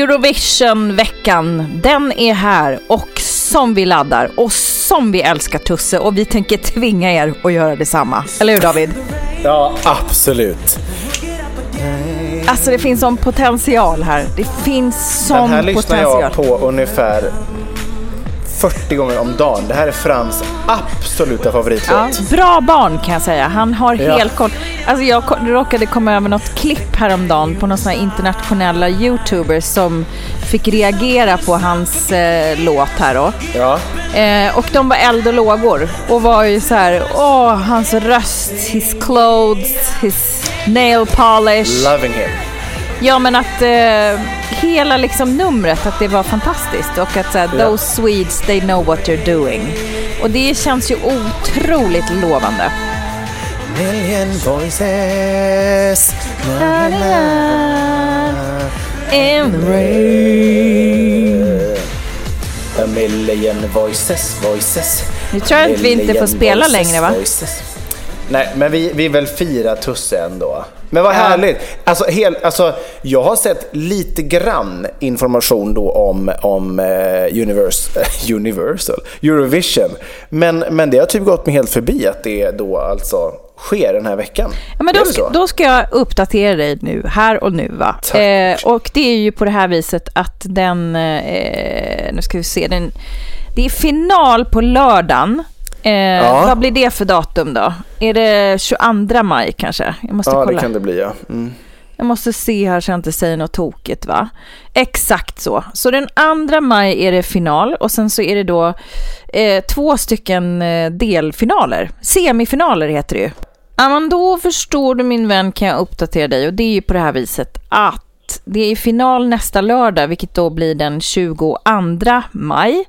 Eurovision-veckan, den är här och som vi laddar och som vi älskar Tusse och vi tänker tvinga er att göra detsamma. Eller hur David? Ja, absolut. Alltså det finns sån potential här. Det finns sån Den här lyssnar potential. jag på ungefär 40 gånger om dagen. Det här är Frans absoluta Ja, favoritlåt. bra barn kan jag säga. Han har Ja. helt koll. Alltså jag råkade komma över något klipp häromdagen på några internationella youtubers som fick reagera på hans eh, låt här då. Ja. Eh, och de var eld och lågor och var ju så här, åh, hans röst, his clothes, his nail polish. Loving him. Ja, men att eh, hela liksom numret, att det var fantastiskt och att så här, Ja. those Swedes, they know what they're doing. Och det känns ju otroligt lovande. Million voices. Na, na, na. In the rain. A million voices, voices. Nu tror jag att vi inte får spela voices, längre va? voices. Nej, men vi, vi vill fira Tusse ändå. Men vad härligt. Alltså, hel, alltså, jag har sett lite grann information då om, om eh, Universe, Universal, Eurovision. Men, men det har typ gått mig helt förbi att det då alltså sker den här veckan. Ja, men Är då, då ska jag uppdatera dig nu, här och nu. Va? Eh, och det är ju på det här viset att den, eh, nu ska vi se, den, det är final på lördagen. Eh, Vad blir det för datum då? Är det 22 maj kanske? Jag måste ja, kolla. det kan det bli ja. Mm. Jag måste se här så jag inte säger något tokigt va? Exakt så. Så den 2 maj är det final och sen så är det då eh, två stycken eh, delfinaler. Semifinaler heter det ju. Ja men då förstår du min vän kan jag uppdatera dig och det är ju på det här viset att det är final nästa lördag vilket då blir den 22 maj.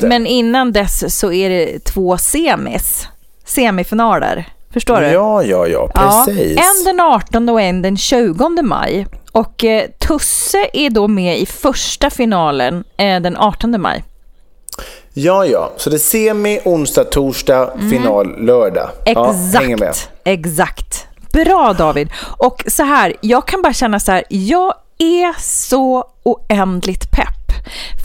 Men innan dess så är det två semis. Semifinaler. Förstår du? Ja, ja, ja, precis. Ja, en den 18 och en den 20 maj. Och eh, Tusse är då med i första finalen eh, den 18 maj. Ja, ja. Så det är semi, onsdag, torsdag, final, lördag. Ja, hänger med. Exakt. Bra David. Och så här, jag kan bara känna så här, jag är så oändligt pepp.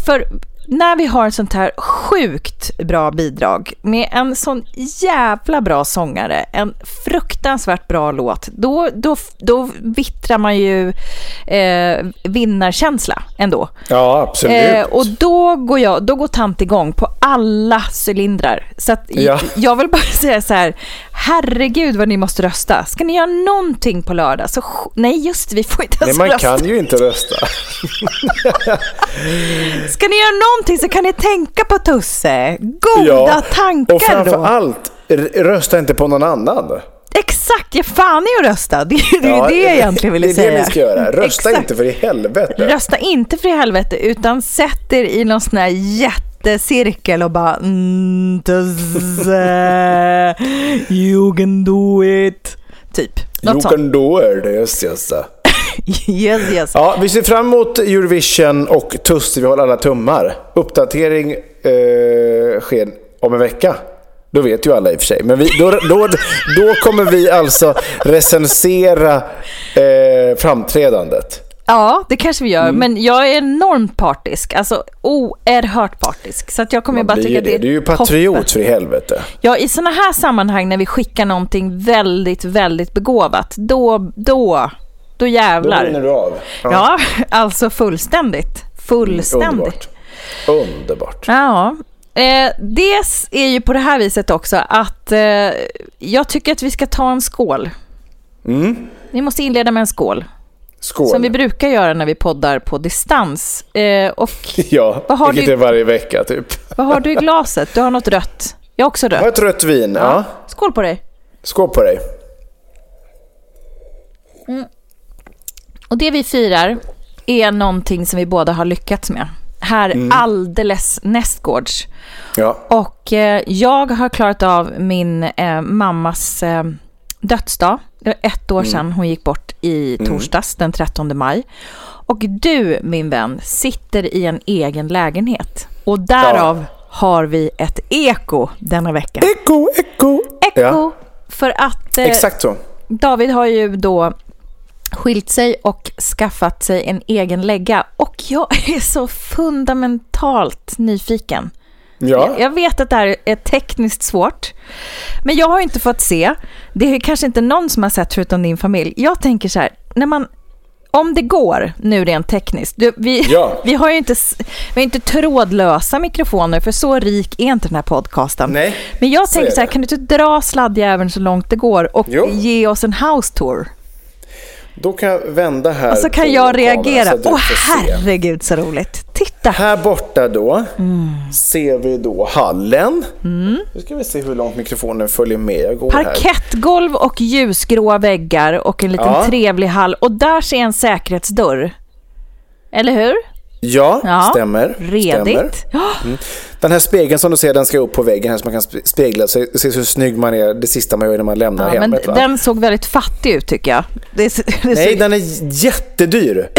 För när vi har ett sånt här sjukt bra bidrag med en sån jävla bra sångare, en fruktansvärt bra låt, då, då, då vittrar man ju eh, vinnarkänsla ändå. Ja, absolut. Eh, och då går, jag, då går tant igång på alla cylindrar. Så att Ja. jag vill bara säga så här, herregud vad ni måste rösta. Ska ni göra någonting på lördag så, nej just vi får inte Nej, ens man rösta. kan ju inte rösta. Ska ni göra någonting så kan ni tänka på Tusse. Goda tankar och framför då. allt, rösta inte på någon annan. Exakt, jag fan är att rösta. Det är det, är Ja, det jag egentligen ville säga. Det är det ni ska göra. Rösta Exakt. inte för i helvete. Rösta inte för i helvete utan sätt er i någon sån här jättecirkel och bara mm, you can do it. Typ. Något You sånt. can do it, yes, yes. yes, yes. Ja, vi ser fram emot Eurovision och Tusse. Vi håller alla tummar. Uppdatering eh, sker om en vecka. Då vet ju alla i och för sig. Men vi, då, då, då kommer vi alltså recensera eh, framträdandet. Ja, det kanske vi gör. Mm. Men jag är enormt partisk. Alltså oerhört partisk. Så att jag kommer Man bara tycka det det. Du är ju patriot toppen. för i helvete. Ja, i sådana här sammanhang när vi skickar någonting väldigt, väldigt begåvat, då, då, då Då jävlar. brinner du av. Ja, alltså fullständigt. Fullständigt. Underbart. Underbart. Ja. Eh, det är ju på det här viset också att eh, jag tycker att vi ska ta en skål. Mm. Vi måste inleda med en skål. Skål. Som vi brukar göra när vi poddar på distans. Eh, och Ja, Vad har vilket du- är varje vecka typ. vad har du i glaset? Du har något rött. Jag har också Jag har rött. ett rött vin. Ja. Skål på dig. Skål på dig. Och det vi firar är någonting som vi båda har lyckats med. Här Mm. alldeles nästgårds. Ja. Och eh, jag har klarat av min eh, mammas eh, dödsdag. Det var ett år sedan hon gick bort i torsdags, den 13 maj. Och du, min vän, sitter i en egen lägenhet. Och därav har vi ett eko denna vecka. Eko, eko. Eko! Ja, För att eh, exakt så. David har ju då skilt sig och skaffat sig en egen lägga. Och jag är så fundamentalt nyfiken. Ja. Jag- vet att det här är tekniskt svårt, men jag har inte fått se. Det är kanske inte någon som har sett förutom din familj. Jag tänker så här, när man, om det går nu rent tekniskt. Du, vi, Ja. vi har ju inte, vi har inte trådlösa mikrofoner, för så rik är inte den här podcasten. Nej, Men jag så tänker är så här, kan du inte dra sladdjäveln så långt det går och Jo. ge oss en house tour? Då kan jag vända här Och så kan jag reagera. Åh se. herregud så roligt. Titta! Här borta då Mm. ser vi då hallen. Nu ska vi se hur långt mikrofonen följer med. Jag går här. Parkettgolv och ljusgråa väggar och en liten Ja. trevlig hall. Och där ser en säkerhetsdörr. Eller hur? Ja, Ja. stämmer. stämmer. Redigt. Den här spegeln som du ser, den ska upp på väggen här så man kan spe- spegla sig. Se hur snygg man är, det sista man gör när man lämnar Ja, hemmet. den såg väldigt fattig ut tycker jag. Det, det Nej, den är jättedyr.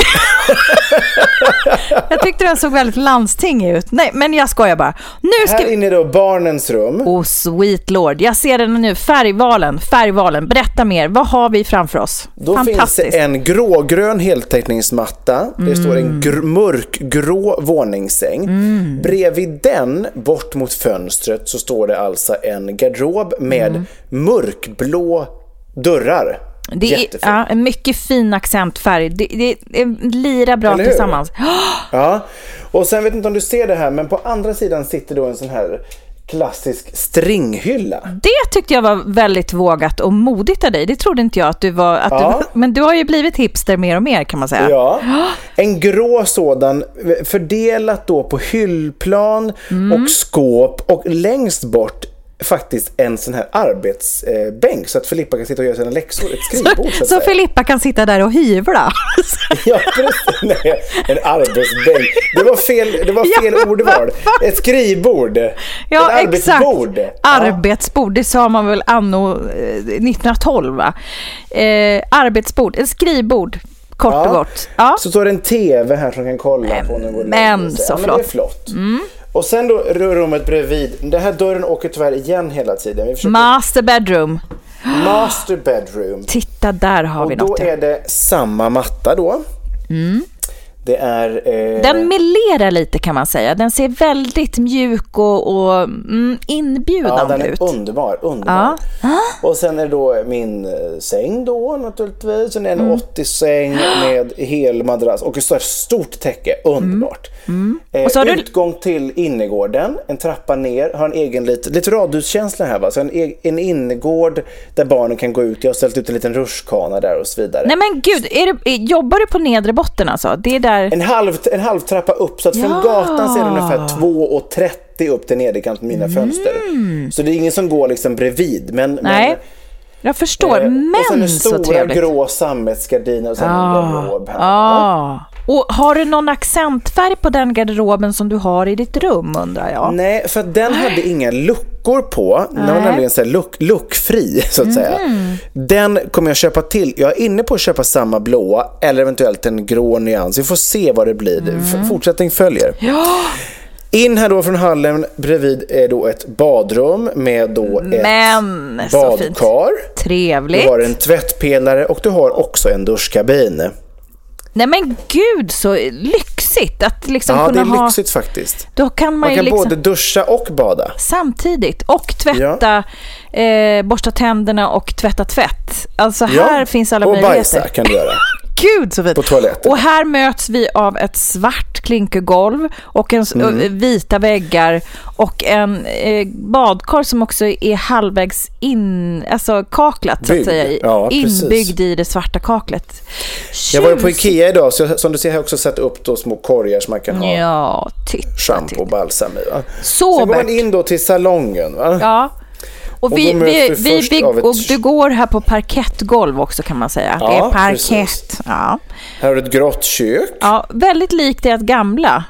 Jag tyckte den såg väldigt landstingig ut. Nej, men jag skojar bara. Nu ska Här inne då barnens rum. Oh sweet lord. Jag ser den nu. Färgvalen. Färgvalen. Berätta mer. Vad har vi framför oss? Då finns det en grågrön heltäckningsmatta. Det står Mm. en gr- mörkgrå våningssäng. Mm. Bredvid den, bort mot fönstret, så står det alltså en garderob med Mm. mörkblå dörrar. Det är ja, en mycket fin accentfärg. Det, det, det lirar bra Eller hur? tillsammans. Ja. Och sen vet inte om du ser det här, men på andra sidan sitter då en sån här klassisk stringhylla. Det tyckte jag var väldigt vågat och modigt av dig. Det trodde inte jag att du var. Att Ja. du, men du har ju blivit hipster mer och mer kan man säga. Ja, en grå sådan fördelat då på hyllplan Mm. och skåp och längst bort faktiskt en sån här arbetsbänk så att Filippa kan sitta och göra sina läxor. Ett skrivbord så Så säga. Filippa kan sitta där och hyvla. Ja, precis. Nej, en arbetsbänk. Det var fel, det var fel Ja, ordval. Ett skrivbord. Ja, Ett exakt. arbetsbord. Ja. Arbetsbord, det sa man väl anno eh, 1912 va? Eh, arbetsbord, ett skrivbord, kort och gott. Ja. Så står det en TV här som kan kolla på den går Men så ja, men flott. Det är flott. Och sen då rummet bredvid. Den här dörren åker tyvärr igen hela tiden. Vi försöker... Master bedroom. Master bedroom. Titta, där har vi Och då något. är det samma matta då. Det är... Eh... Den melerar lite kan man säga. Den ser väldigt mjuk och, och mm, Ja, inbjudande den är ut. underbar. underbar. Och sen är då min eh, säng då naturligtvis. Sen är en Mm. 80-säng med hel madrass och ett stort täcke. Underbart. Eh, Mm. Och så har du- Utgång till innergården, en trappa ner, har en egen lite, lite radhuskänsla här va. Så en, e- en innergård där barnen kan gå ut. Jag har ställt ut en liten rutschkana där och så vidare. Nej men gud, är det, jobbar du på nedre botten alltså? Det är där... En halv, en halv trappa upp så att från Ja. gatan ser det ungefär 2,30 upp till nederkant på mina fönster. Så det är ingen som går liksom bredvid. Men, Mm. Nej, men, jag förstår. Eh, och sen är men så stora trevligt. grå sammetsgardiner och sen en garderob här. Ah. Och har du någon accentfärg på den garderoben som du har i ditt rum undrar jag? Nej, för den hade inga luckor på. Den var nämligen så här luck, luckfri, så att säga. Den kommer jag köpa till. Jag är inne på att köpa samma blåa eller eventuellt en grå nyans. Vi får se vad det blir. F- Fortsättning följer. In här då från hallen bredvid är då ett badrum med då ett Men, badkar. Du Trevligt. har en tvättpelare och du har också en duschkabin. Nej men gud så lyxigt att liksom Ja, det kunna är ha... lyxigt faktiskt. Då kan man, Man kan liksom både duscha och bada. samtidigt och tvätta, eh, borsta tänderna och tvätta tvätt. Alltså här finns alla och möjligheter. bajsa kan du göra. Gud så fint. Och här möts vi av ett svart klinkergolv och en, Mm. vita väggar och en eh, badkar som också är halvvägs in, alltså kaklat så att säga. Ja, inbyggd i det svarta kaklet. Jag var på Tjus. Ikea idag, så jag, som du ser har jag också satt upp då små korgar som man kan ha Ja, titta, titta. och balsam i. Va? Så Sen går man in då till salongen. Va? Ja. Och, Och vi, vi, vi vi, ett- och du går här på parkettgolv också kan man säga. det Ja, är parkett. Ja. Här har du ett grått kök. ja, väldigt likt ert gamla.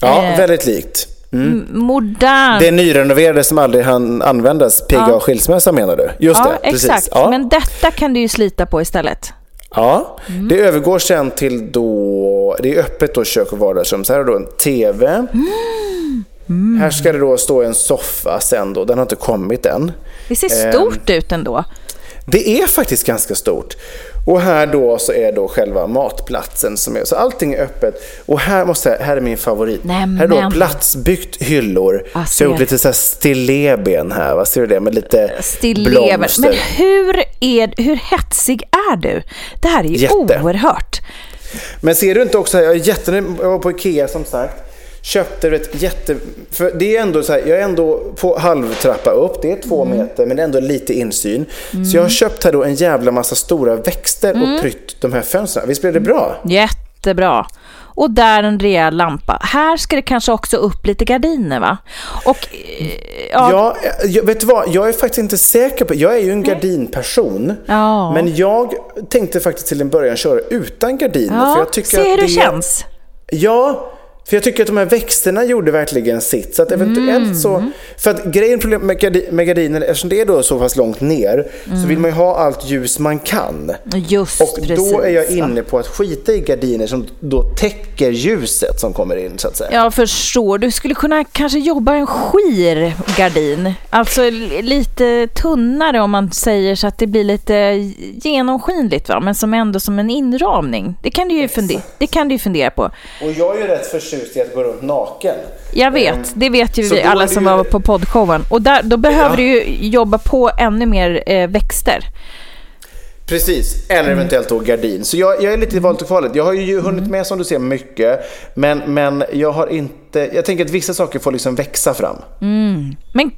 Ja, Eh. väldigt likt. M- Modern. Det nyrenoverade som aldrig hann användas, PGA skilsmässa menar du? Just ja, det, precis. exakt. Ja. Men detta kan du ju slita på istället. Ja, Mm. det övergår sen till då, det är öppet då kök och vardagsrum. Så här har du en TV. Mm. Här ska det då stå en soffa sen då, den har inte kommit än. Det ser stort ut ändå. Det är faktiskt ganska stort. Och här då så är då själva matplatsen som är, så allting är öppet. Och här måste jag, här är min favorit. Nämen. Här är då platsbyggt hyllor. Ah, så jag har gjort lite så här stilleben här, vad ser du det? Med lite Stillever. blomster. Men hur, är, hur hetsig är du? Det här är ju Jätte. oerhört. Men ser du inte också, jag är jättenöjd, jag var på Ikea som sagt. Köpte ett jätte... För det är ändå så här, jag är ändå på halvtrappa upp, det är två Mm. meter men det är ändå lite insyn. Så jag har köpt här då en jävla massa stora växter Mm. och prytt de här fönstren. Visst blev det bra? Jättebra. Och där en rejäl lampa. Här ska det kanske också upp lite gardiner va? Och eh, ja, Ja, jag, vet du vad? Jag är faktiskt inte säker på... Jag är ju en gardinperson. Ja. Men jag tänkte faktiskt till en början köra utan gardiner. för ja jag tycker se hur det, det känns. Ja, för jag tycker att de här växterna gjorde verkligen sitt. Så att eventuellt Mm. så... För att grejen med, gardi, med gardiner, eftersom det är då så pass långt ner, så vill man ju ha allt ljus man kan. Just Och Mm. precis. då är jag inne på att skita i gardiner som då täcker ljuset som kommer in så att säga. Jag förstår. Du skulle kunna kanske jobba en skir gardin. Alltså lite tunnare om man säger så att det blir lite genomskinligt va? Men som ändå som en inramning. Det kan du ju, fundera, det kan du fundera på. Och jag är ju rätt förtjust i att gå runt naken. Jag vet, det vet ju så vi då är alla det som ju- var på poddshowen. Och där, då behöver Ja. du ju jobba på ännu mer eh, växter. Precis, eller Mm. eventuellt då gardin. Så jag, jag är lite i valet och kvalet. Jag har ju hunnit med som du ser mycket, men, men jag har inte... Jag tänker att vissa saker får liksom växa fram. Men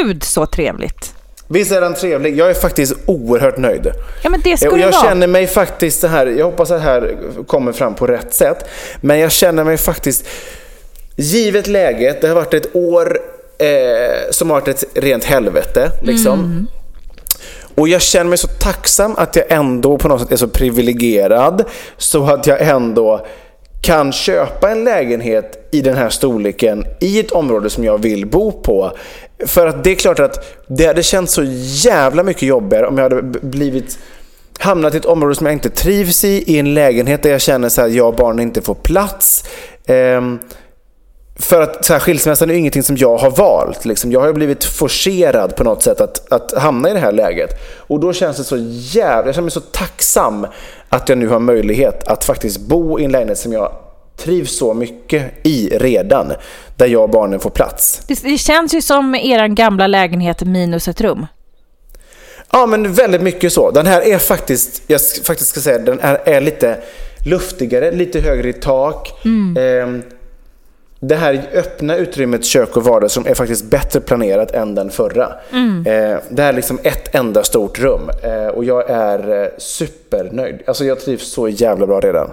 gud så trevligt! Visst är den trevlig? Jag är faktiskt oerhört nöjd. Ja men det Och det jag vara. känner mig faktiskt så här, jag hoppas att det här kommer fram på rätt sätt, men jag känner mig faktiskt, givet läget, det har varit ett år eh, som har varit ett rent helvete. Liksom. Mm. Och jag känner mig så tacksam att jag ändå på något sätt är så privilegierad så att jag ändå kan köpa en lägenhet i den här storleken i ett område som jag vill bo på. För att det är klart att det hade känts så jävla mycket jobbigare om jag hade blivit hamnat i ett område som jag inte trivs i, i en lägenhet där jag känner så här, jag och barnen inte får plats. Ehm, för att så här, skilsmässan är ingenting som jag har valt. Liksom. Jag har blivit forcerad på något sätt att, att hamna i det här läget. Och då känns det så jävla... Jag känner mig så tacksam att jag nu har möjlighet att faktiskt bo i en lägenhet som jag trivs så mycket i redan. Där jag och barnen får plats. Det, det känns ju som er gamla lägenhet minus ett rum. Ja, men väldigt mycket så. Den här är faktiskt, jag faktiskt ska säga, den är, är lite luftigare, lite högre i tak. Ehm, det här öppna utrymmet, kök och vardagsrum, är faktiskt bättre planerat än den förra. Eh, det här är liksom ett enda stort rum eh, och jag är eh, supernöjd. Alltså jag trivs så jävla bra redan.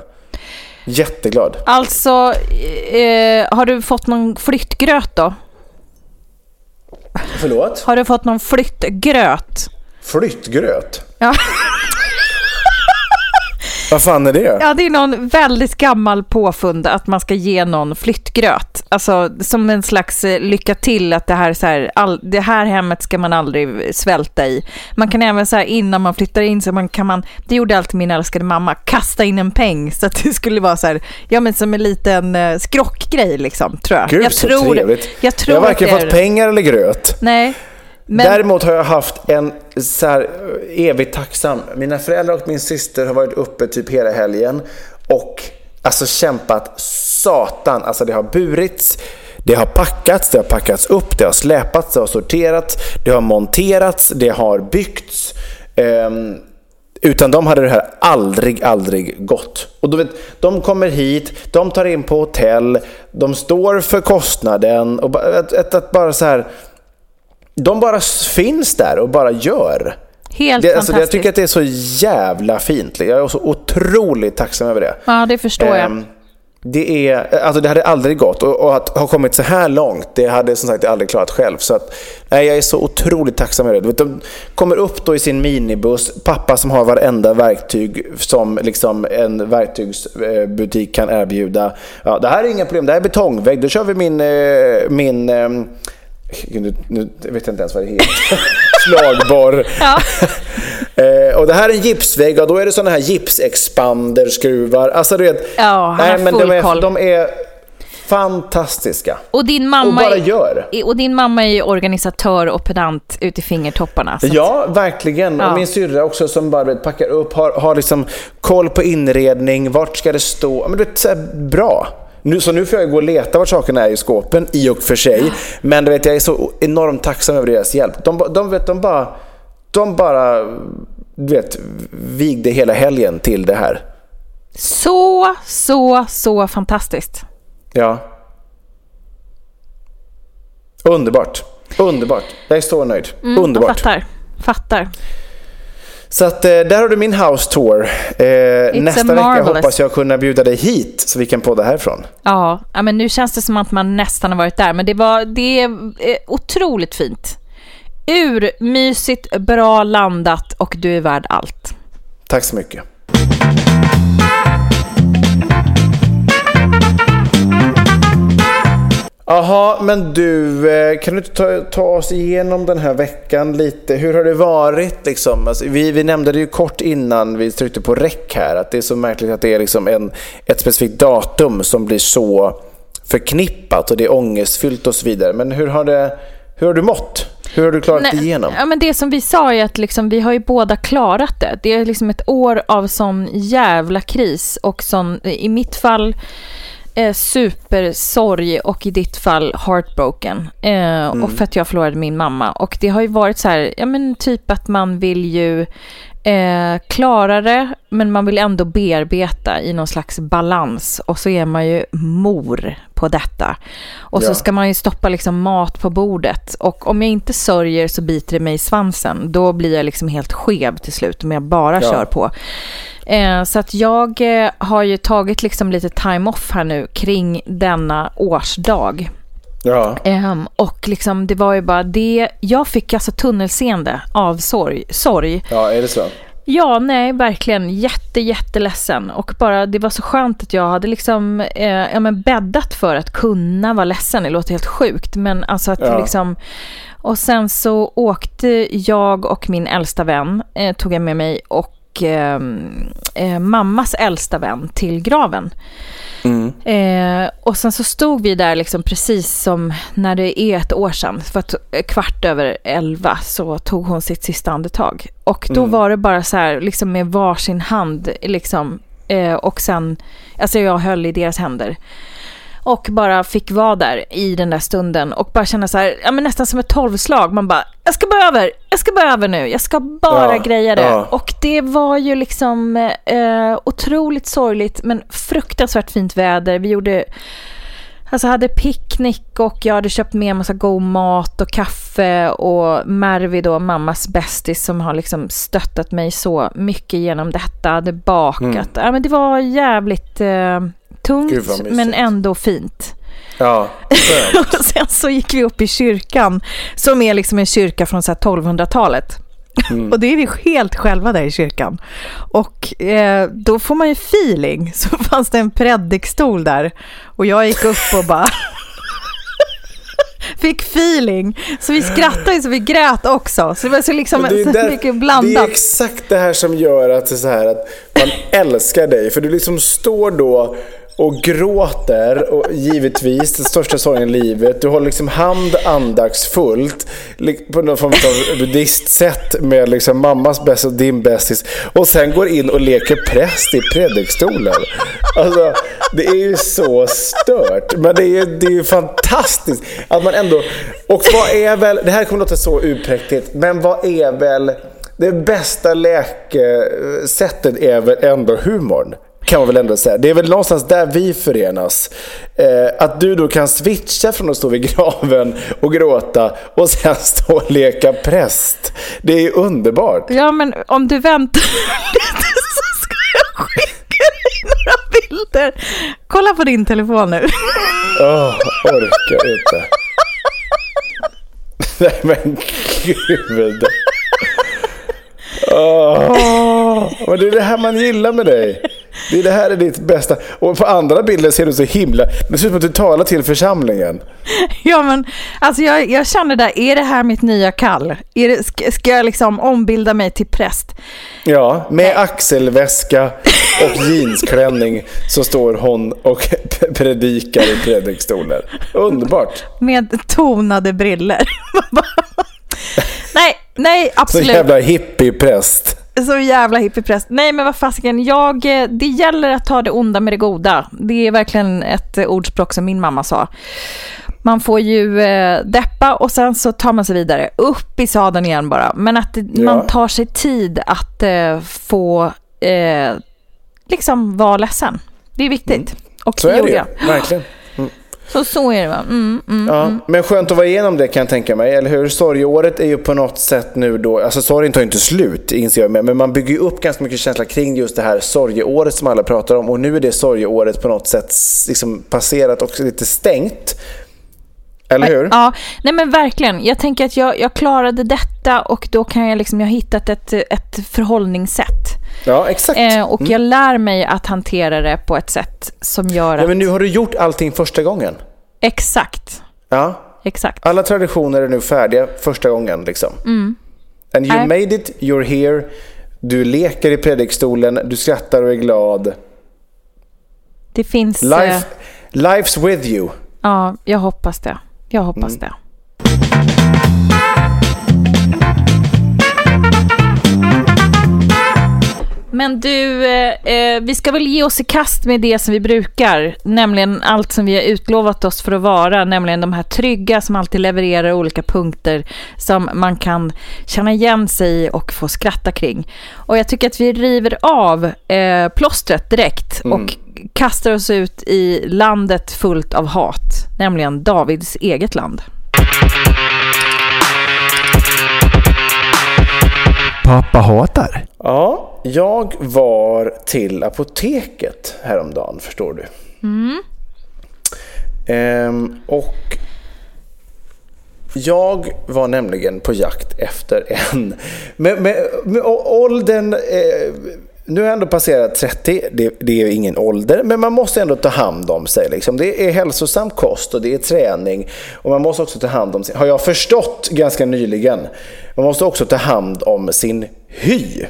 Jätteglad. Alltså, eh, har du fått någon flyttgröt då? Förlåt? Har du fått någon flyttgröt? Flyttgröt? Ja. Vad fan är det? Ja, det är någon väldigt gammal påfund att man ska ge någon flyttgröt. Alltså som en slags eh, lycka till att det här, så här, all, det här hemmet ska man aldrig svälta i. Man kan även så här innan man flyttar in så man kan man, det gjorde alltid min älskade mamma, kasta in en peng så att det skulle vara så här, ja men som en liten eh, skrockgrej liksom, tror jag. Gud jag så tror, trevligt. Jag, tror jag har varken fått pengar eller gröt. Nej. Men, Däremot har jag haft en så här, eh, evigt tacksam. Mina föräldrar och min syster har varit uppe typ hela helgen och alltså kämpat satan. Alltså det har burits, det har packats, det har packats upp, det har släpats, det har sorterats, det har monterats, det har byggts. Um, utan de hade det här aldrig, aldrig gått. Och du vet, de kommer hit, de tar in på hotell, de står för kostnaden och bara- att, att, att bara så här de bara finns där och bara gör. helt Det, alltså, jag tycker att det är så jävla fint. Jag är så otroligt tacksam över det. Ja, det förstår jag. Ehm, det, är, alltså det hade aldrig gått och, och att ha kommit så här långt, det hade som sagt aldrig klarat själv. Så att, nej, jag är så otroligt tacksam över det. De kommer upp då i sin minibuss, pappa som har varenda verktyg som liksom en verktygsbutik kan erbjuda. Ja, det här är inga problem, det här är betongvägg, då kör vi min, eh, min ehm, nu, nu vet jag inte ens vad det heter. Slagborr. Ja. Eh, och det här är en gipsvägg och då är det sådana här gipsexpanderskruvar. Alltså du vet. Ja, han har men full de, är, koll. de är fantastiska. Och din Och mamma, bara är- gör. och din mamma är ju organisatör och pedant ut i fingertopparna. så att- Ja, verkligen. Ja. Och min syrra också som bara vet, packar upp, har, har liksom koll på inredning, vart ska det stå? Men du vet, så här, bra. Nu, så nu får jag gå och leta vart sakerna är i skåpen, i och för sig. Men du vet, jag är så enormt tacksam över deras hjälp. De, de, vet, de bara, de bara du vet, vigde hela helgen till det här. Så, så, så fantastiskt. Ja. Underbart. Underbart. Jag är så nöjd. Mm, Jag Underbart. fattar. Fattar. Så att, eh, där har du min house tour. Eh, nästa vecka hoppas jag kunna bjuda dig hit så vi kan podda härifrån. Ja, ja, men nu känns det som att man nästan har varit där. Men det, var, det är eh, otroligt fint. Urmysigt, bra landat och du är värd allt. Tack så mycket. Jaha, men du, eh, kan du inte ta, ta oss igenom den här veckan lite? Hur har det varit? Liksom? Alltså, vi, vi nämnde det ju kort innan vi tryckte på räck här, att det är så märkligt att det är liksom en, ett specifikt datum som blir så förknippat och det är ångestfyllt och så vidare. Men hur har, det, hur har du mått? Hur har du klarat dig igenom? Ja, men det som vi sa är att liksom, vi har ju båda klarat det. Det är liksom ett år av sån jävla kris och sån, i mitt fall eh, supersorg och i ditt fall heartbroken. Eh, Och för att jag förlorade min mamma. Och det har ju varit så här, ja men typ att man vill ju eh, klara det, men man vill ändå bearbeta i någon slags balans. Och så är man ju mor på detta. Och Ja. så ska man ju stoppa liksom mat på bordet. Och om jag inte sörjer så biter det mig i svansen. Då blir jag liksom helt skev till slut om jag bara Ja. kör på. Eh, så att jag eh, har ju tagit liksom lite time off här nu kring denna årsdag. Ja. Ehm, och liksom det var ju bara det, jag fick alltså tunnelseende av sorg. sorg. ja, är det så? Ja, nej, verkligen jätte, jätteledsen. Och bara, det var så skönt att jag hade liksom, eh, ja, men bäddat för att kunna vara ledsen. Det låter helt sjukt, men alltså att Ja. liksom... Och sen så åkte jag och min äldsta vän, eh, tog jag med mig, och eh, eh, mammas äldsta vän till graven. Mm. Eh, och sen så stod vi där liksom precis som när det är ett år sedan. För att eh, kvart över elva så tog hon sitt sista andetag. Och då Mm. var det bara så här liksom med varsin hand liksom. Eh, och sen, alltså jag höll i deras händer. Och bara fick vara där i den där stunden och bara känna så här, ja men nästan som ett tolvslag. Man bara, jag ska bara över, jag ska bara över nu, jag ska bara Ja, greja det. ja. Och det var ju liksom eh, otroligt sorgligt men fruktansvärt fint väder. Vi gjorde, Alltså hade picknick och jag hade köpt med en massa god mat och kaffe och Mervi då, mammas bästis som har liksom stöttat mig så mycket genom detta, hade bakat. Mm. Ja, men det var jävligt eh, tungt men ändå fint. Ja, och sen så gick vi upp i kyrkan som är liksom en kyrka från 1200-talet. Mm. Och det är vi helt själva där i kyrkan. Och eh, då får man ju feeling. Så fanns det en predikstol där. Och jag gick upp och bara... fick feeling. Så vi skrattade så vi grät också. Så det var så, liksom, det så mycket blandat. Det är exakt det här som gör att, det så här, att man älskar dig. För du liksom står då och gråter, och givetvis den största sorgen i livet. Du håller liksom hand andaktsfullt på någon form av buddhistsätt med liksom mammas bästis och din bästis. Och sen går in och leker präst i predikstolen. Alltså, det är ju så stört. Men det är ju det är ju fantastiskt att man ändå... Och vad är väl... Det här kommer låta så upräktigt, men vad är väl... Det bästa läkesättet är väl ändå humorn. Kan man väl ändå säga. Det är väl någonstans där vi förenas. Eh, att du då kan switcha från att stå vid graven och gråta och sen stå och leka präst. Det är ju underbart. Ja, men om du väntar lite så ska jag skicka dig några bilder. Kolla på din telefon nu. Åh, orkar inte. Nej men gud. Åh, men det är det här man gillar med dig. Det är det här är ditt bästa. Och på andra bilder ser du så himla... Det ser ut som att du talar till församlingen. Ja, men alltså jag, jag känner där, är det här mitt nya kall? Är det, ska, ska jag liksom ombilda mig till präst? Ja, med axelväska och jeansklänning så står hon och predikar i predikstolen. Underbart. Med tonade briller. nej, nej, Så absolut. jävla hippiepräst. Så jävla hippiepräst. Nej, men vad fasiken, jag, eh, det gäller att ta det onda med det goda. Det är verkligen ett eh, ordspråk som min mamma sa. Man får ju eh, deppa och sen så tar man sig vidare. Upp i sadeln igen bara. Men att det, Ja. man tar sig tid att eh, få eh, liksom vara ledsen. Det är viktigt. Och Mm. Så det är det ju. Verkligen. Så, så är det va? Mm, mm. Ja, men skönt att vara igenom det kan jag tänka mig, eller hur? Sorgeåret är ju på något sätt nu då, alltså sorgen tar ju inte slut inser jag men man bygger ju upp ganska mycket känsla kring just det här sorgeåret som alla pratar om och nu är det sorgeåret på något sätt liksom passerat och lite stängt. Eller hur? Ja, nej men verkligen. Jag tänker att jag, jag klarade detta och då kan jag liksom, jag har hittat ett, ett förhållningssätt. Ja, exakt. Eh, och jag lär mig att hantera det på ett sätt som gör att... Ja, men nu har du gjort allting första gången. Exakt, Ja, exakt. alla traditioner är nu färdiga första gången liksom. And you made it, you're here. Du leker i predikstolen, du skrattar och är glad. Det finns... Eh, Life, life's with you. ja, jag hoppas det. Jag hoppas Mm. det. Men du, eh, eh, vi ska väl ge oss i kast med det som vi brukar, nämligen allt som vi har utlovat oss för att vara, nämligen de här trygga som alltid levererar olika punkter som man kan känna igen sig i och få skratta kring. Och jag tycker att vi river av eh, plåstret direkt och kastar oss ut i landet fullt av hat, nämligen Davids eget land. Pappa hatar. Ja, jag var till apoteket häromdagen, förstår du. Ehm, och jag var nämligen på jakt efter en... Med, med, med åldern... Eh, nu har jag ändå passerat 30, det, det är ju ingen ålder, men man måste ändå ta hand om sig. Liksom. Det är hälsosam kost och det är träning. Och man måste också ta hand om sin... Har jag förstått ganska nyligen. Man måste också ta hand om sin hy.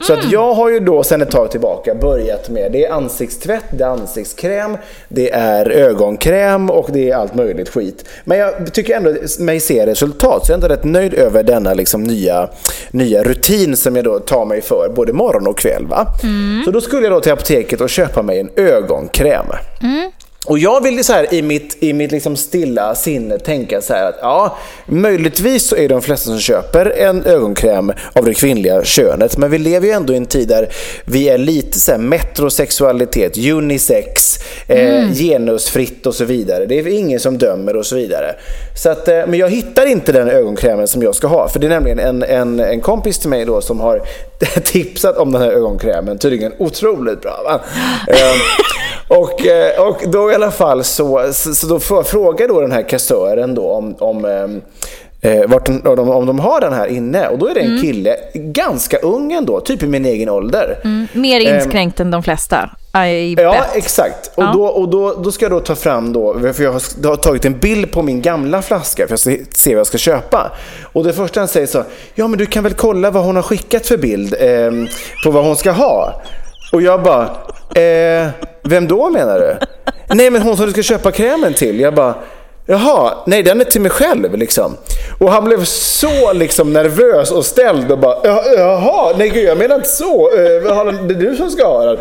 Så att jag har ju då sedan ett tag tillbaka börjat med, det är ansiktstvätt, det är ansiktskräm, det är ögonkräm och det är allt möjligt skit. Men jag tycker ändå mig se resultat, så jag är ändå rätt nöjd över denna liksom nya, nya rutin som jag då tar mig för både morgon och kväll. Va? Så då skulle jag då till apoteket och köpa mig en ögonkräm. Och jag vill så här i mitt, i mitt liksom stilla sinne tänka så här att ja, möjligtvis så är de flesta som köper en ögonkräm av det kvinnliga könet. Men vi lever ju ändå i en tid där vi är lite så här metrosexualitet, unisex, eh, genusfritt och så vidare. Det är ingen som dömer och så vidare. Så att, eh, men jag hittar inte den ögonkrämen som jag ska ha. För det är nämligen en, en, en kompis till mig då som har tipsat om den här ögonkrämen. Tydligen otroligt bra. Va? Eh, och, eh, och då i alla fall så, så, så då frågar då den här kassören då om, om ehm, eh, vart de, om, de, om de har den här inne. Och då är det en kille, ganska ung ändå, typ i min egen ålder. Mer inskränkt än de flesta. I Ja, bet. exakt. Och, Ja. då, och då, då ska jag då ta fram då, för jag har, jag har tagit en bild på min gamla flaska för ska se vad jag ska köpa. Och det första han säger så, ja men du kan väl kolla vad hon har skickat för bild eh, på vad hon ska ha. Och jag bara, eh, vem då menar du? Nej men hon som du ska köpa krämen till. Jag bara, Jaha, nej den är till mig själv liksom. Och han blev så liksom nervös och ställd och bara jaha, nej gud jag menar inte så. Eh, det är du som ska ha den.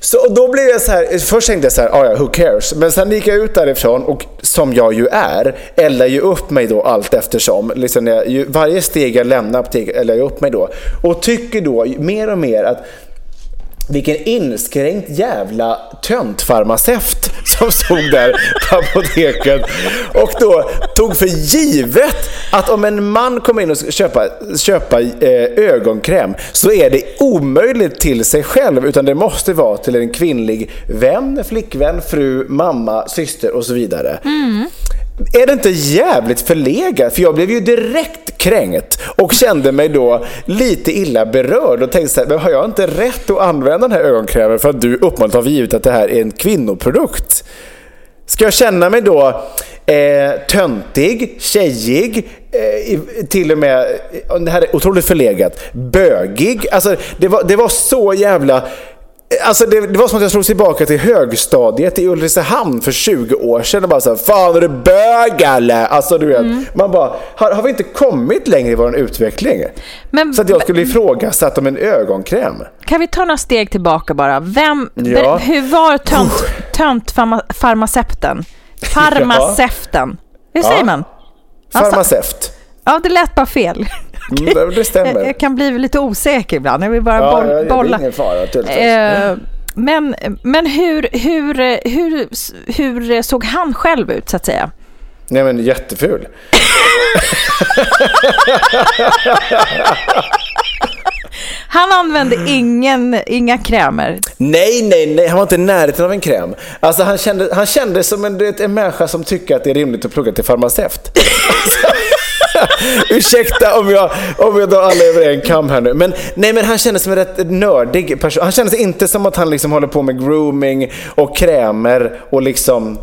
Så och då blev jag så här, först tänkte jag så här, "Ah, ja who cares. Men sen gick jag ut därifrån och som jag ju är, eldar ju upp mig då allt eftersom. Liksom jag, ju, varje steg jag lämnar apoteket eldar jag upp mig då. Och tycker då mer och mer att vilken inskränkt jävla töntfarmaceut som stod där på apoteket och då tog för givet att om en man kommer in och ska köpa, köpa eh, ögonkräm så är det omöjligt till sig själv utan det måste vara till en kvinnlig vän, flickvän, fru, mamma, syster och så vidare. Mm. Är det inte jävligt förlegat? För jag blev ju direkt kränkt och kände mig då lite illa berörd och tänkte så här, men har jag inte rätt att använda den här ögonkrämen för att du uppmuntrar för givet att det här är en kvinnoprodukt? Ska jag känna mig då eh, töntig, tjejig, eh, till och med, eh, det här är otroligt förlegat, bögig. Alltså det var, det var så jävla... Alltså det, det var som att jag slog tillbaka till högstadiet i Ulricehamn för 20 år sedan och bara såhär, fan är du bög eller? Alltså du vet, man bara, har, har vi inte kommit längre i vår utveckling? Men Så att jag skulle ifrågasätta om en ögonkräm. kan vi ta några steg tillbaka bara? Vem, Ja. hur var tönt, töntfarmaceuten? Farmaceuten. Hur säger man? Alltså- Farmaceut. Ja, det lät bara fel. Mm, det- stämmer. Jag, jag kan bli lite osäker ibland. Jag vill bara Ja, boll, ja, det är bolla. ingen fara. Eh, men men hur, hur, hur, hur såg han själv ut, så att säga? Nej men jätteful. Han använde ingen, inga krämer. Nej, nej, nej, han var inte i närheten av en kräm. Alltså han kände, han kände som en, en människa som tycker att det är rimligt att plugga till farmaceut. Ursäkta om jag, om jag drar alla över en kam här nu. Men, nej, men han kändes som en rätt nördig person. Han kändes inte som att han liksom håller på med grooming och krämer och liksom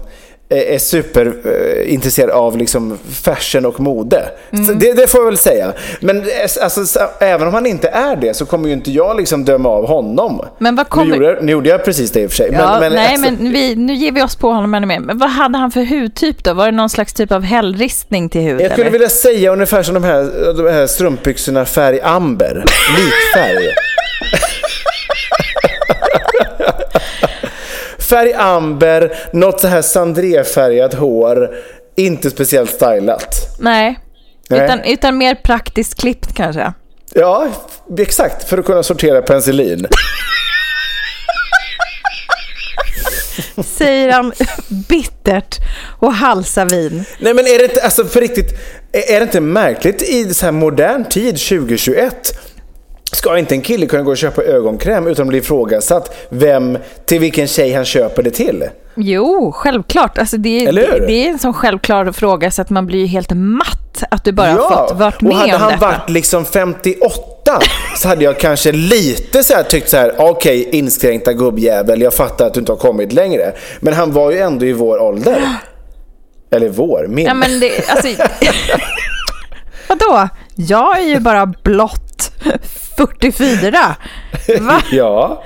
är superintresserad av liksom fashion och mode. Mm. Det, det får jag väl säga. Men eh, alltså, så, även om han inte är det så kommer ju inte jag liksom döma av honom. Men vad kommer- nu, gjorde, nu gjorde jag precis det i och för sig. Ja, men, men, nej, alltså, men vi, nu ger vi oss på honom ännu mer. Men vad hade han för hudtyp då? Var det någon slags typ av hällristning till hud? Jag skulle eller? vilja säga ungefär som de här, de här strumpbyxorna färg amber. Likfärg. färg amber, något så här sandrefärgat hår. Inte speciellt stylat. Nej. Nej. Utan, utan mer praktiskt klippt kanske. Ja, exakt. För att kunna sortera penicillin. Säger han bittert och halsar vin. Nej men är det inte, alltså för riktigt, är är det inte märkligt i så här modern tid 2021? Ska inte en kille kunna gå och köpa ögonkräm utan att bli ifrågasatt vem, till vilken tjej han köper det till? Jo, självklart. Alltså det, det, det är en sån självklar fråga så att man blir helt matt att du bara har fått varit med och hade om han detta. varit liksom 58 så hade jag kanske lite så här tyckt så här, okej inskränkta gubbjävel, jag fattar att du inte har kommit längre. Men han var ju ändå i vår ålder. Eller vår, min. Ja, men det, alltså, vadå? Jag är ju bara blott 44. Va? Ja.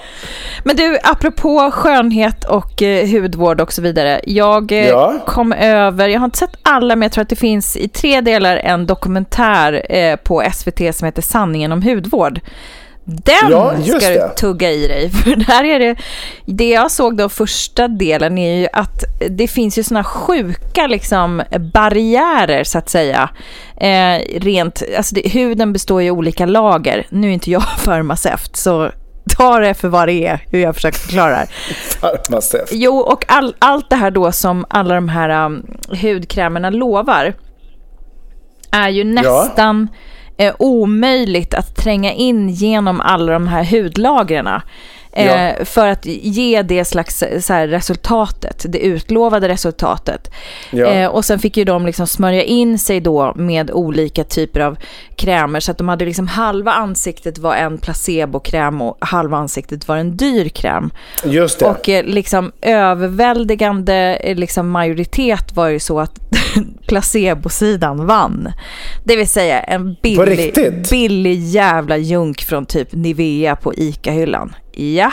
Men du, apropå skönhet och eh, hudvård och så vidare. Jag eh, Ja. kom över, jag har inte sett alla, men jag tror att det finns i tre delar en dokumentär eh, på SVT som heter Sanningen om hudvård. Den Ja, ska du det. tugga i dig. För där är det, det jag såg då första delen är ju att det finns ju såna sjuka liksom barriärer så att säga. Eh, rent, alltså det, huden består ju av olika lager. Nu är inte jag farmaceut så ta det för vad det är, hur jag försöker förklara det. Farmaceut. Jo, och all, allt det här då som alla de här um, hudkrämerna lovar är ju nästan eh, omöjligt att tränga in genom alla de här hudlagren. Eh, för att ge det slags så här, resultatet, det utlovade resultatet. Ja. Eh, och sen fick ju de liksom smörja in sig då med olika typer av krämer så att de hade liksom halva ansiktet var en placebokräm och halva ansiktet var en dyr kräm. Just det. Och eh, liksom överväldigande eh, liksom majoritet var ju så att placebosidan vann. Det vill säga en billig, billig jävla junk från typ Nivea på ICA-hyllan. Ja,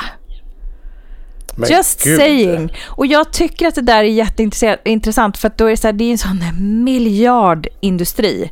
Men just gud. saying. Och jag tycker att det där är jätteintressant för att då är det, så här, det är en sån miljardindustri.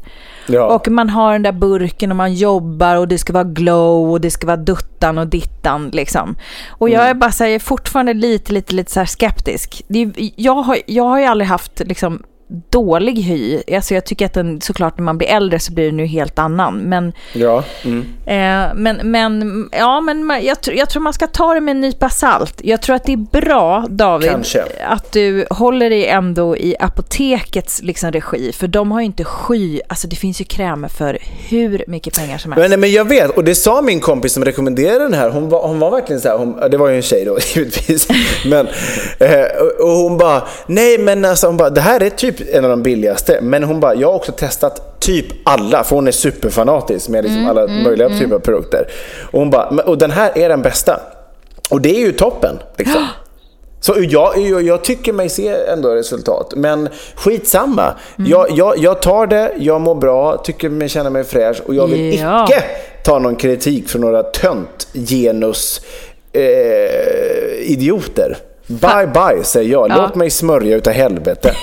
Ja. Och man har den där burken och man jobbar och det ska vara glow och det ska vara duttan och dittan liksom. Och jag är bara så här, fortfarande lite, lite, lite så skeptisk. Är, jag, har, jag har ju aldrig haft liksom dålig hy. Alltså jag tycker att den såklart när man blir äldre så blir den ju helt annan. Men, Ja. Mm. eh, men, men, ja, men jag, tr- jag tror man ska ta det med en nypa salt. Jag tror att det är bra, David, Kanske. att du håller dig ändå i apotekets liksom, regi. För de har ju inte sky, alltså det finns ju krämer för hur mycket pengar som helst. Men, men jag vet, och det sa min kompis som rekommenderade den här. Hon var, hon var verkligen så här, hon, det var ju en tjej då givetvis. Men, eh, och- och hon bara, nej men alltså, hon bara, det här är typ en av de billigaste. Men hon bara, jag har också testat typ alla, för hon är superfanatisk med liksom alla möjliga typer av produkter. Och hon bara, "Men- och den här är den bästa. Och det är ju toppen. Liksom. Så jag, jag, jag tycker mig se ändå resultat. Men skitsamma. Jag, jag, jag tar det, jag mår bra, tycker mig känna mig fräsch och jag vill Ja. icke ta någon kritik från några tönt genus eh, idioter. Bye bye säger jag. Låt mig smörja utav helvete.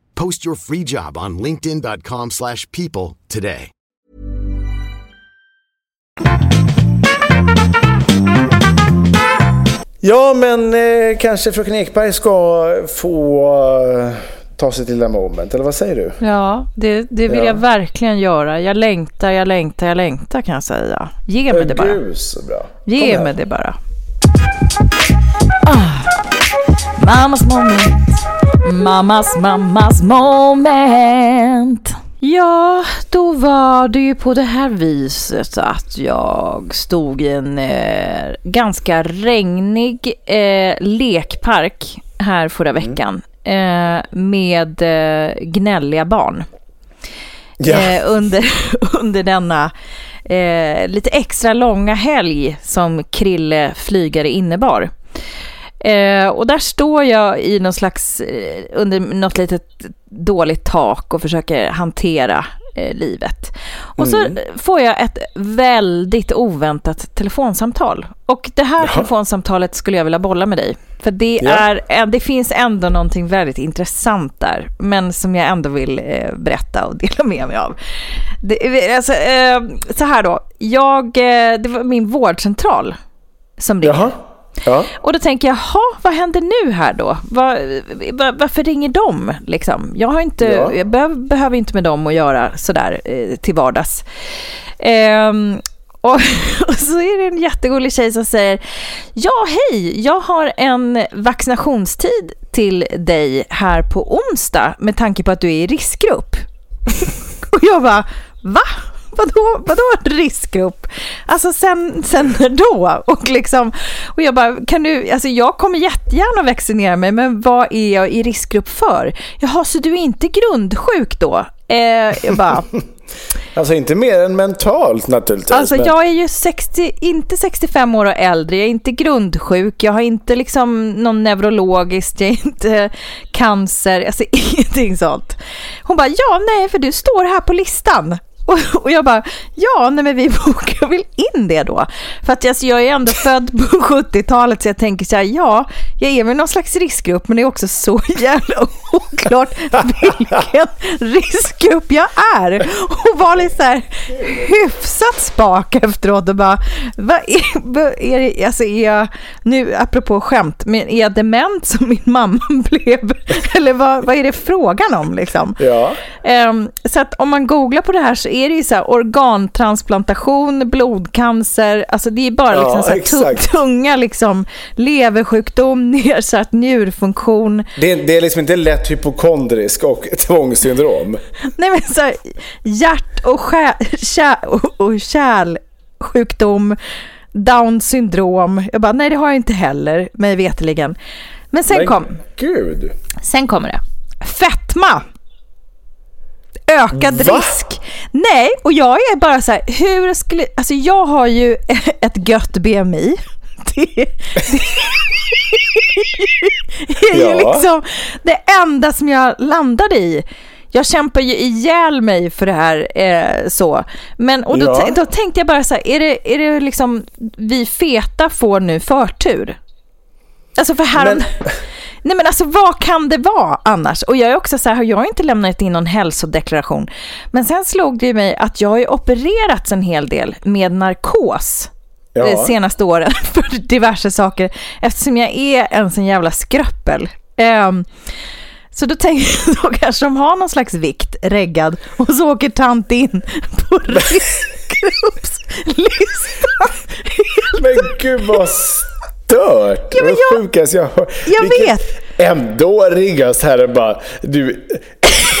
Post your free job on linkedin.com/people slash people today. Ja, men eh, kanske fröken Ekberg ska få eh, ta sig till det moment, eller vad säger du? Ja, det, det vill Ja. jag verkligen göra. Jag längtar, jag längtar, jag längtar kan jag säga. Ge mig det bara. Gud, så bra. Ge mig det bara. Mammas moment. Mammas, mammas moment. Ja, då var det ju på det här viset att jag stod i en eh, ganska regnig eh, lekpark här förra veckan eh, med eh, gnälliga barn Ja. eh, under, under denna eh, lite extra långa helg som Krille flygare innebar. Eh, och där står jag i någon slags, eh, under något litet dåligt tak och försöker hantera eh, livet. Och så får jag ett väldigt oväntat telefonsamtal. Och det här telefonsamtalet skulle jag vilja bolla med dig. För det, Ja. är, eh, det finns ändå någonting väldigt intressant där, men som jag ändå vill eh, berätta och dela med mig av. Det, alltså, eh, så här då, jag, eh, det var min vårdcentral som ringer. Jaha. Ja. Och då tänker jag, jaha, vad händer nu här då? Var, var, varför ringer de? Liksom? Jag, har inte, Ja. jag behöver, behöver inte med dem att göra sådär eh, till vardags. Ehm, och, och så är det en jättegullig tjej som säger, ja hej, jag har en vaccinationstid till dig här på onsdag med tanke på att du är i riskgrupp. och jag bara, va? Vadå, vadå riskgrupp? Alltså sen, sen då? Och, liksom, och jag bara, kan du, alltså jag kommer jättegärna vaccinera mig, men vad är jag i riskgrupp för? Jaha, så du är inte grundsjuk då? Eh, jag bara, Alltså inte mer än mentalt naturligtvis. Alltså men- jag är ju 60, inte 65 år och äldre, jag är inte grundsjuk, jag har inte liksom någon neurologiskt, jag är inte cancer, alltså ingenting sånt. Hon bara, ja nej för du står här på listan. Och, och jag bara, ja nej men vi bokar väl in det då. För att alltså, jag är ändå född på 70-talet så jag tänker så här, ja, jag är väl någon slags riskgrupp men det är också så jävla oklart vilken riskgrupp jag är. Och var lite så här hyfsat spak efteråt och bara, vad är, vad är det, alltså är jag, nu apropå skämt, men är jag dement som min mamma blev? Eller vad, vad är det frågan om liksom? Ja. Ehm, så att om man googlar på det här så är det ju så här organtransplantation, blodcancer, alltså det är bara Ja, liksom så här tunga liksom leversjukdom, nedsatt njurfunktion. Det, är- det är liksom inte lätt hypokondrisk och tvångssyndrom. Nej men så här, hjärt och, och kärlsjukdom, down syndrom. Jag bara, nej det har jag inte heller, mig veteligen. Men sen, Men kom, Gud. sen kommer det. Fetma. Ökad Va? risk. Nej, och jag är bara så här, hur skulle... Alltså jag har ju ett gött BMI. Det, det är ju Ja. liksom det enda som jag landade i. Jag kämpar ju ihjäl mig för det här. Eh, så. Men, och då, Ja. då tänkte jag bara så här, är det, är det liksom vi feta får nu förtur? Alltså för här... Men- Nej men alltså vad kan det vara annars? Och jag är också så här, jag har inte lämnat in någon hälsodeklaration. Men sen slog det ju mig att jag har ju opererats en hel del med narkos Ja. de senaste åren för diverse saker eftersom jag är en sån jävla skröppel. Ehm, så då tänkte jag, då kanske de har någon slags vikt reggad och så åker tant in på riskgruppslistan. Men gud vad stört. Ja, men det jag- sjukaste jag hört. Jag vet. Ändå ringas här och bara, du,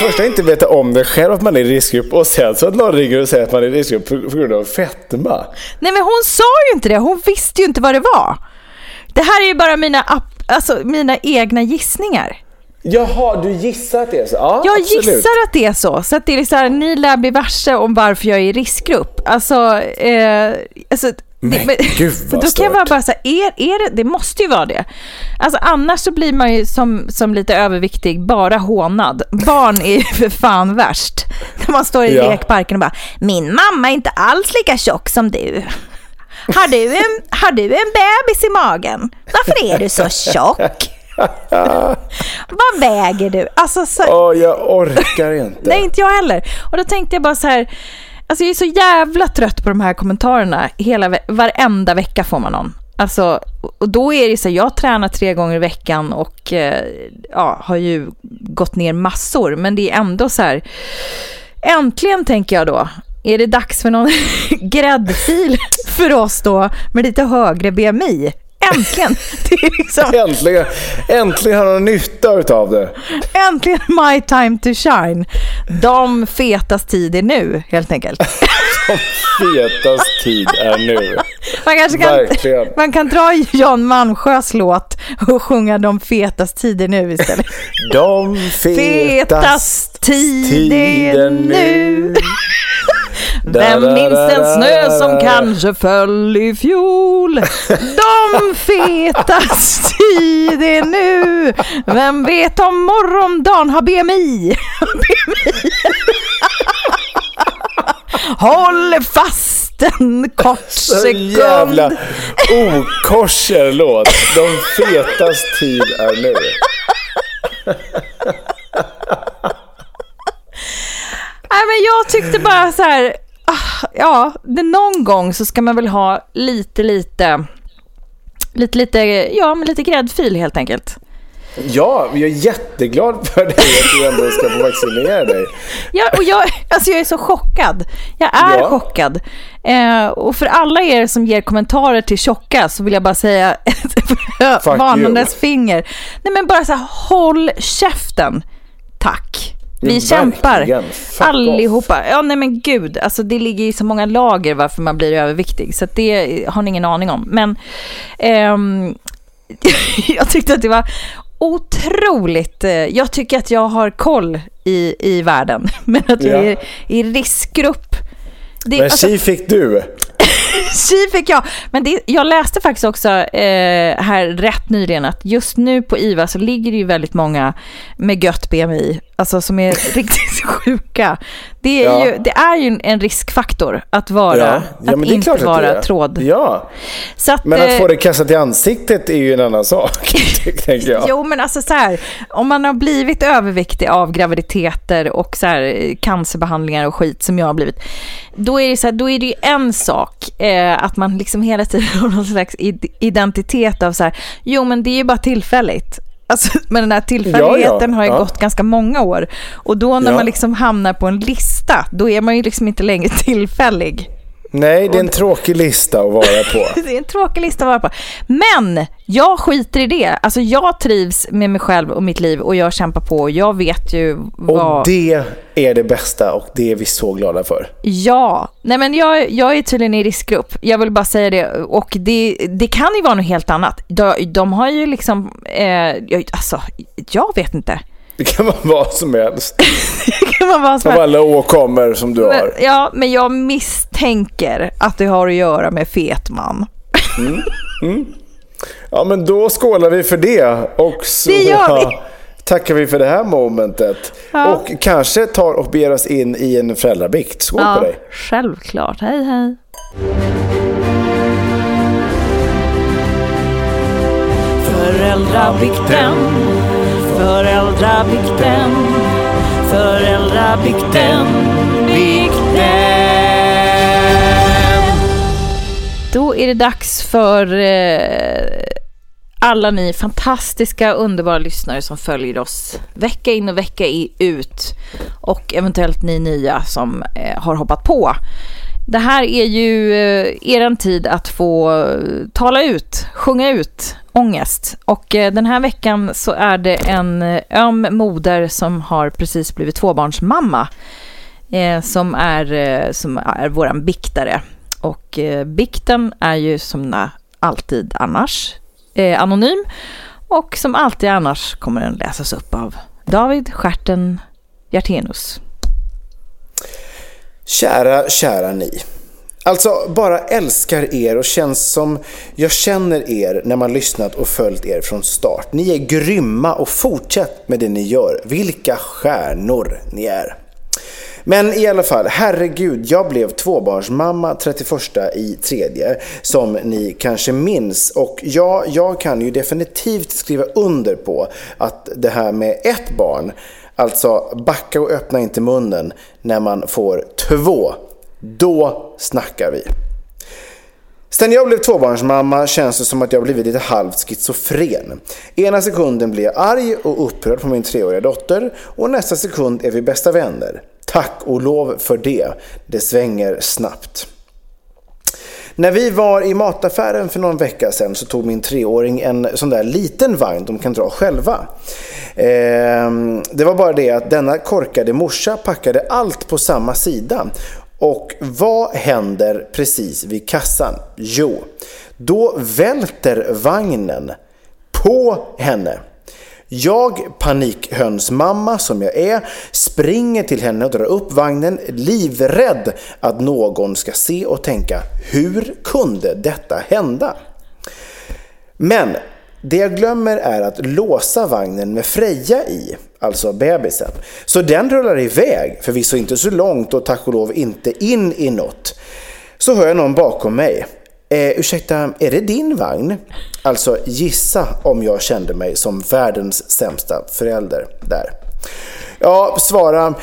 först att inte veta om det själv att man är i riskgrupp och sen så att någon ringer och säger att man är i riskgrupp på, på grund av fetma. Nej men hon sa ju inte det, hon visste ju inte vad det var. Det här är ju bara mina, app- alltså, mina egna gissningar. Jaha, du gissar att det är så? Ja, Jag absolut. gissar att det är så. Så att det är så här, ni lär bli varse om varför jag är i riskgrupp. Alltså, eh, alltså Men det, gud, vad då kan jag stört. bara, bara säga, är, är det, det måste ju vara det. Alltså annars så blir man ju som, som lite överviktig bara hånad. Barn är ju för fan värst. När man står i Ja. lekparken och bara, min mamma är inte alls lika tjock som du. Har du en, har du en bebis i magen? Varför är du så tjock? Vad väger du? Alltså, så, Åh, jag orkar inte. Nej, inte jag heller. Och då tänkte jag bara så här, alltså jag är så jävla trött på de här kommentarerna. Hela, ve- varenda vecka får man någon. Alltså, och då är det så här, jag tränar tre gånger i veckan och eh, ja, har ju gått ner massor. Men det är ändå så här, äntligen tänker jag då, är det dags för någon gräddfil för oss då med lite högre BMI? Äntligen! Det är liksom, Äntligen, äntligen har de nytta utav det. Äntligen my time to shine. De fetas tid är nu, helt enkelt. Fetast tid är nu. Man kanske Verkligen. kan, man kan dra Jan Malmsjös låt och sjunga de fetas tider nu istället. De fetast Fetast tid är nu. nu. Vem minns den snö som kanske föll i fjol? De fetas tid är nu. Vem vet om morgondagen har BMI? BMI. Håll fast en kort Så sekund. jävla okorser låt. De fetast tid är nu. Nej, men jag tyckte bara så här, ja, det någon gång så ska man väl ha lite, lite lite, lite, ja, men lite gräddfil helt enkelt. Ja, jag är jätteglad för dig att du ändå ska få vaccinera dig. Ja, och jag, alltså jag är så chockad. Jag är ja. chockad. Eh, och för alla er som ger kommentarer till tjocka så vill jag bara säga ett varnandes finger. Nej men bara så här, håll käften. Tack. Vi ja, kämpar allihopa. Ja, nej men gud, alltså det ligger i så många lager varför man blir överviktig, så det har ni ingen aning om. Men ehm, jag tyckte att det var otroligt, eh, jag tycker att jag har koll i, i världen, men att jag är i riskgrupp. Det, men alltså, fick du. Tji fick jag. Men det, jag läste faktiskt också eh, här rätt nyligen att just nu på IVA så ligger det ju väldigt många med gött BMI, alltså som är riktigt sjuka. Det är, ja. ju, det är ju en riskfaktor att vara, ja. Ja, att inte vara att tråd. Ja, att, men att få eh, det kastat i ansiktet är ju en annan sak, tänker jag. Jo, men alltså så här, om man har blivit överviktig av graviditeter och så här, cancerbehandlingar och skit som jag har blivit, då är det, så här, då är det ju en sak eh, att man liksom hela tiden har någon slags identitet av så här, jo men det är ju bara tillfälligt. Alltså, men den här tillfälligheten ja, ja. har ju ja. gått ganska många år. Och då när man liksom hamnar på en lista, då är man ju liksom inte längre tillfällig. Nej, det är en tråkig lista att vara på. det är en tråkig lista att vara på. Men jag skiter i det. Alltså jag trivs med mig själv och mitt liv och jag kämpar på. Jag vet ju vad... Och det är det bästa och det är vi så glada för. Ja, nej men jag, jag är tydligen i riskgrupp. Jag vill bara säga det. Och det, det kan ju vara något helt annat. De, de har ju liksom, eh, alltså jag vet inte. Det kan vara vad som helst. det kan vara vad som helst. Av alla åkommor som du men, har. Ja, men jag misstänker att det har att göra med fet man. Mm. Mm. Ja, men då skålar vi för det. Och så det gör vi. tackar vi för det här momentet. Ja. Och kanske tar och ber oss in i en föräldrabikt. Skål ja, på dig. Självklart. Hej, hej. Föräldrabikten Föräldrabikten, föräldrabikten, bikten. Då är det dags för eh, alla ni fantastiska, underbara lyssnare som följer oss vecka in och vecka ut och eventuellt ni nya som eh, har hoppat på. Det här är ju eh, er tid att få eh, tala ut, sjunga ut ångest. Och eh, den här veckan så är det en öm moder som har precis blivit tvåbarnsmamma som är, som är våran biktare. Och bikten är ju som alltid annars anonym och som alltid annars kommer den läsas upp av David Stjärten Hjertenus. Kära, kära ni. Alltså, bara älskar er och känns som jag känner er när man lyssnat och följt er från start. Ni är grymma och fortsätt med det ni gör. Vilka stjärnor ni är. Men i alla fall, herregud, jag blev tvåbarnsmamma 31 i tredje som ni kanske minns. Och ja, jag kan ju definitivt skriva under på att det här med ett barn Alltså backa och öppna inte munnen när man får två. Då snackar vi. Sen jag blev tvåbarnsmamma känns det som att jag blivit lite halvt schizofren. Ena sekunden blir jag arg och upprörd på min treåriga dotter och nästa sekund är vi bästa vänner. Tack och lov för det. Det svänger snabbt. När vi var i mataffären för någon vecka sedan så tog min treåring en sån där liten vagn de kan dra själva. Ehm, det var bara det att denna korkade morsa packade allt på samma sida. Och vad händer precis vid kassan? Jo, då välter vagnen på henne. Jag, panikhönsmamma som jag är, springer till henne och drar upp vagnen livrädd att någon ska se och tänka hur kunde detta hända? Men det jag glömmer är att låsa vagnen med Freja i, alltså bebisen. Så den rullar iväg, förvisso inte så långt och tack och lov inte in i något. Så hör jag någon bakom mig. Eh, ursäkta, är det din vagn? Alltså gissa om jag kände mig som världens sämsta förälder där. Ja, svara.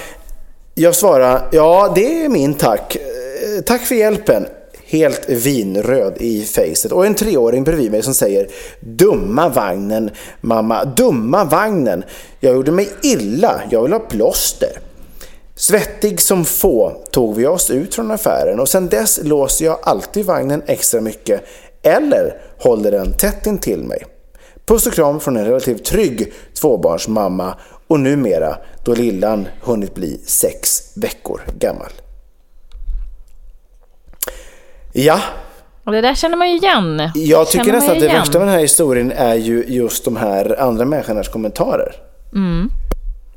Jag svarar, ja det är min tack. Eh, tack för hjälpen. helt vinröd i facet. Och en treåring bredvid mig som säger Dumma vagnen mamma, dumma vagnen. Jag gjorde mig illa, jag vill ha plåster. Svettig som få tog vi oss ut från affären och sedan dess låser jag alltid vagnen extra mycket eller håller den tätt intill mig. Puss och kram från en relativt trygg tvåbarnsmamma och numera då lillan hunnit bli sex veckor gammal. Ja, Och det där känner man ju igen. jag tycker nästan att det värsta med den här historien är ju just de här andra människornas kommentarer. Mm.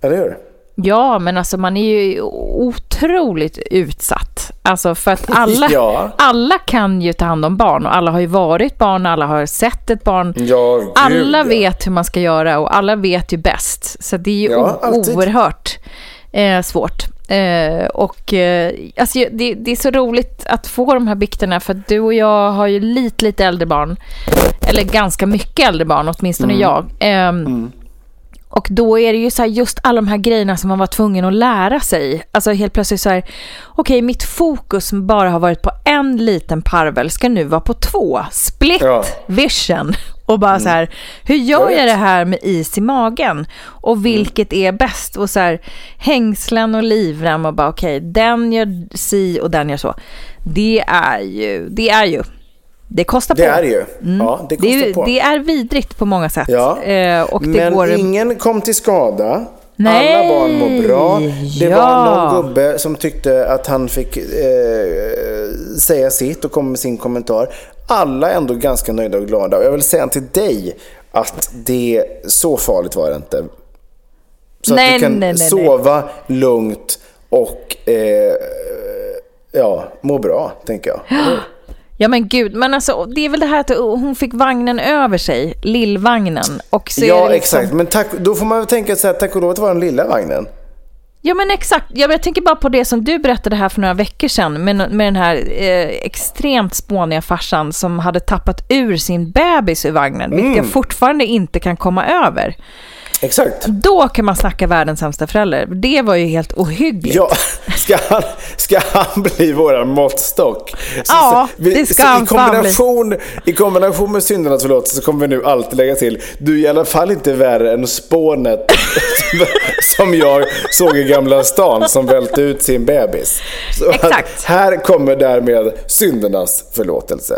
Eller hur? Ja, men alltså man är ju otroligt utsatt. Alltså för att alla, Ja. alla kan ju ta hand om barn och alla har ju varit barn, alla har sett ett barn. Ja, gud, alla ja. vet hur man ska göra och alla vet ju bäst. Så det är ju Ja, oerhört eh, svårt. Eh, och eh, alltså, det, det är så roligt att få de här bikterna för du och jag har ju lite, lite äldre barn. Eller ganska mycket äldre barn, åtminstone Mm. jag. Ehm, och då är det ju så här just alla de här grejerna som man var tvungen att lära sig. Alltså helt plötsligt så här, okej mitt fokus som bara har varit på en liten parvel ska nu vara på två. Split Ja. vision. Och bara så här, hur gör Jag jag, det här med is i magen? Och vilket är bäst? Och så här, hängslen och livrem och bara okej, den gör si och den gör så. Det är ju, det är ju, det kostar Det på. är det ju. Ja, det Det kostar är, på. det är vidrigt på många sätt. Ja. Eh, och det Men går... ingen kom till skada. Nej, Alla barn mår bra. Det ja. var någon gubbe som tyckte att han fick eh, säga sitt och komma med sin kommentar. Alla är ändå ganska nöjda och glada. Och jag vill säga till dig att det så farligt var det inte. Så Nej, att du kan nej, nej. sova lugnt och eh, ja, må bra, tänker jag. Ja men gud, men alltså det är väl det här att hon fick vagnen över sig, lillvagnen. Och så Ja, liksom... exakt. Men tack, då får man väl tänka så här, tack och lov att det var den lilla vagnen. Ja men exakt, ja, jag tänker bara på det som du berättade här för några veckor sedan med, med den här eh, extremt spåniga farsan som hade tappat ur sin bebis ur vagnen, vilket Mm. jag fortfarande inte kan komma över. Exakt. Då kan man snacka världens sämsta förälder. Det var ju helt ohyggligt. Ja, ska han, ska han bli våran måttstock? Så, Ja, så, vi- det ska han i kombination, I kombination med syndernas förlåtelse så kommer vi nu alltid lägga till, du är i alla fall inte värre än spånet som jag såg i Gamla stan som välte ut sin bebis. Så Exakt. Här kommer därmed syndernas förlåtelse.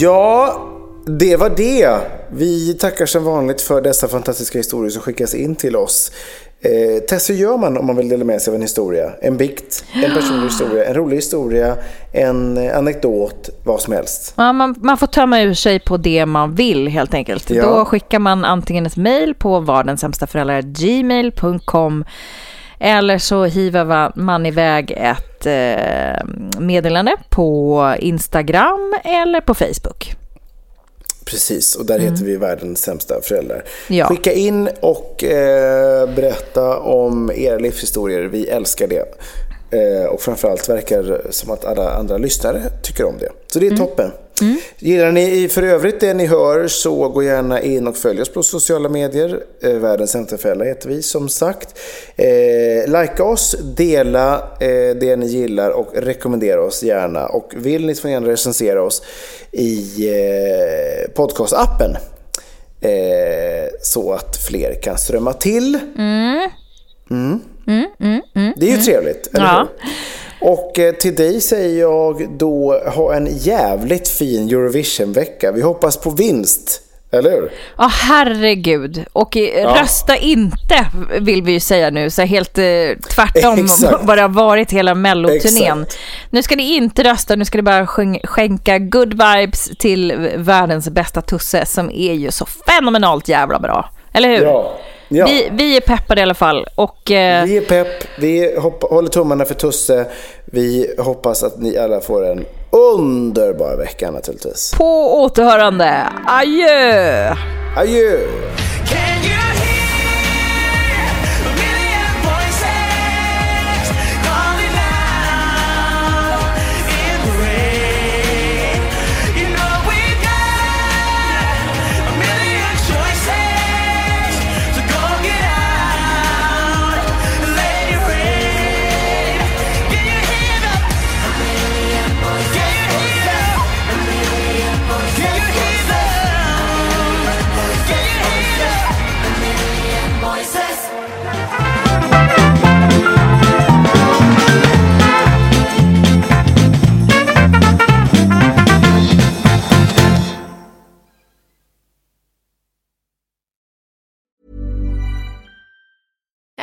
Ja, det var det. Vi tackar som vanligt för dessa fantastiska historier som skickas in till oss. Eh, Tess, hur gör man om man vill dela med sig av en historia? En bikt, en personlig historia, en rolig historia, en eh, anekdot, vad som helst. Ja, man, man får tömma ur sig på det man vill helt enkelt. Ja. Då skickar man antingen ett mejl på vardensämstaföräldrar.gmail.com eller så hivar man iväg ett eh, meddelande på Instagram eller på Facebook. Precis, och där heter vi världens sämsta föräldrar. Mm. Ja. Skicka in och eh, berätta om era livshistorier. Vi älskar det. Eh, och framförallt verkar som att alla andra lyssnare tycker om det. Så det är toppen. Gillar ni för övrigt det ni hör så gå gärna in och följ oss på sociala medier. Eh, Världens föräldrar heter vi som sagt. Eh, Likea oss, dela eh, det ni gillar och rekommendera oss gärna. Och vill ni så får ni gärna recensera oss i eh, podcastappen. Eh, så att fler kan strömma till. Mm. Det är ju trevligt, eller Ja. hur? Och eh, till dig säger jag då ha en jävligt fin Eurovision-vecka. Vi hoppas på vinst, eller hur? Ja, herregud. Och eh, rösta inte, vill vi ju säga nu. Så helt eh, tvärtom Exakt. vad det har varit hela melloturnén. Nu ska ni inte rösta, nu ska ni bara skän- skänka good vibes till världens bästa tusse som är ju så fenomenalt jävla bra. Eller hur? Ja. Ja. Vi, vi är peppade i alla fall. Och eh, Vi är pepp, vi hoppa, håller tummarna för Tusse. Vi hoppas att ni alla får en underbar vecka naturligtvis. på återhörande, adjö! Adjö!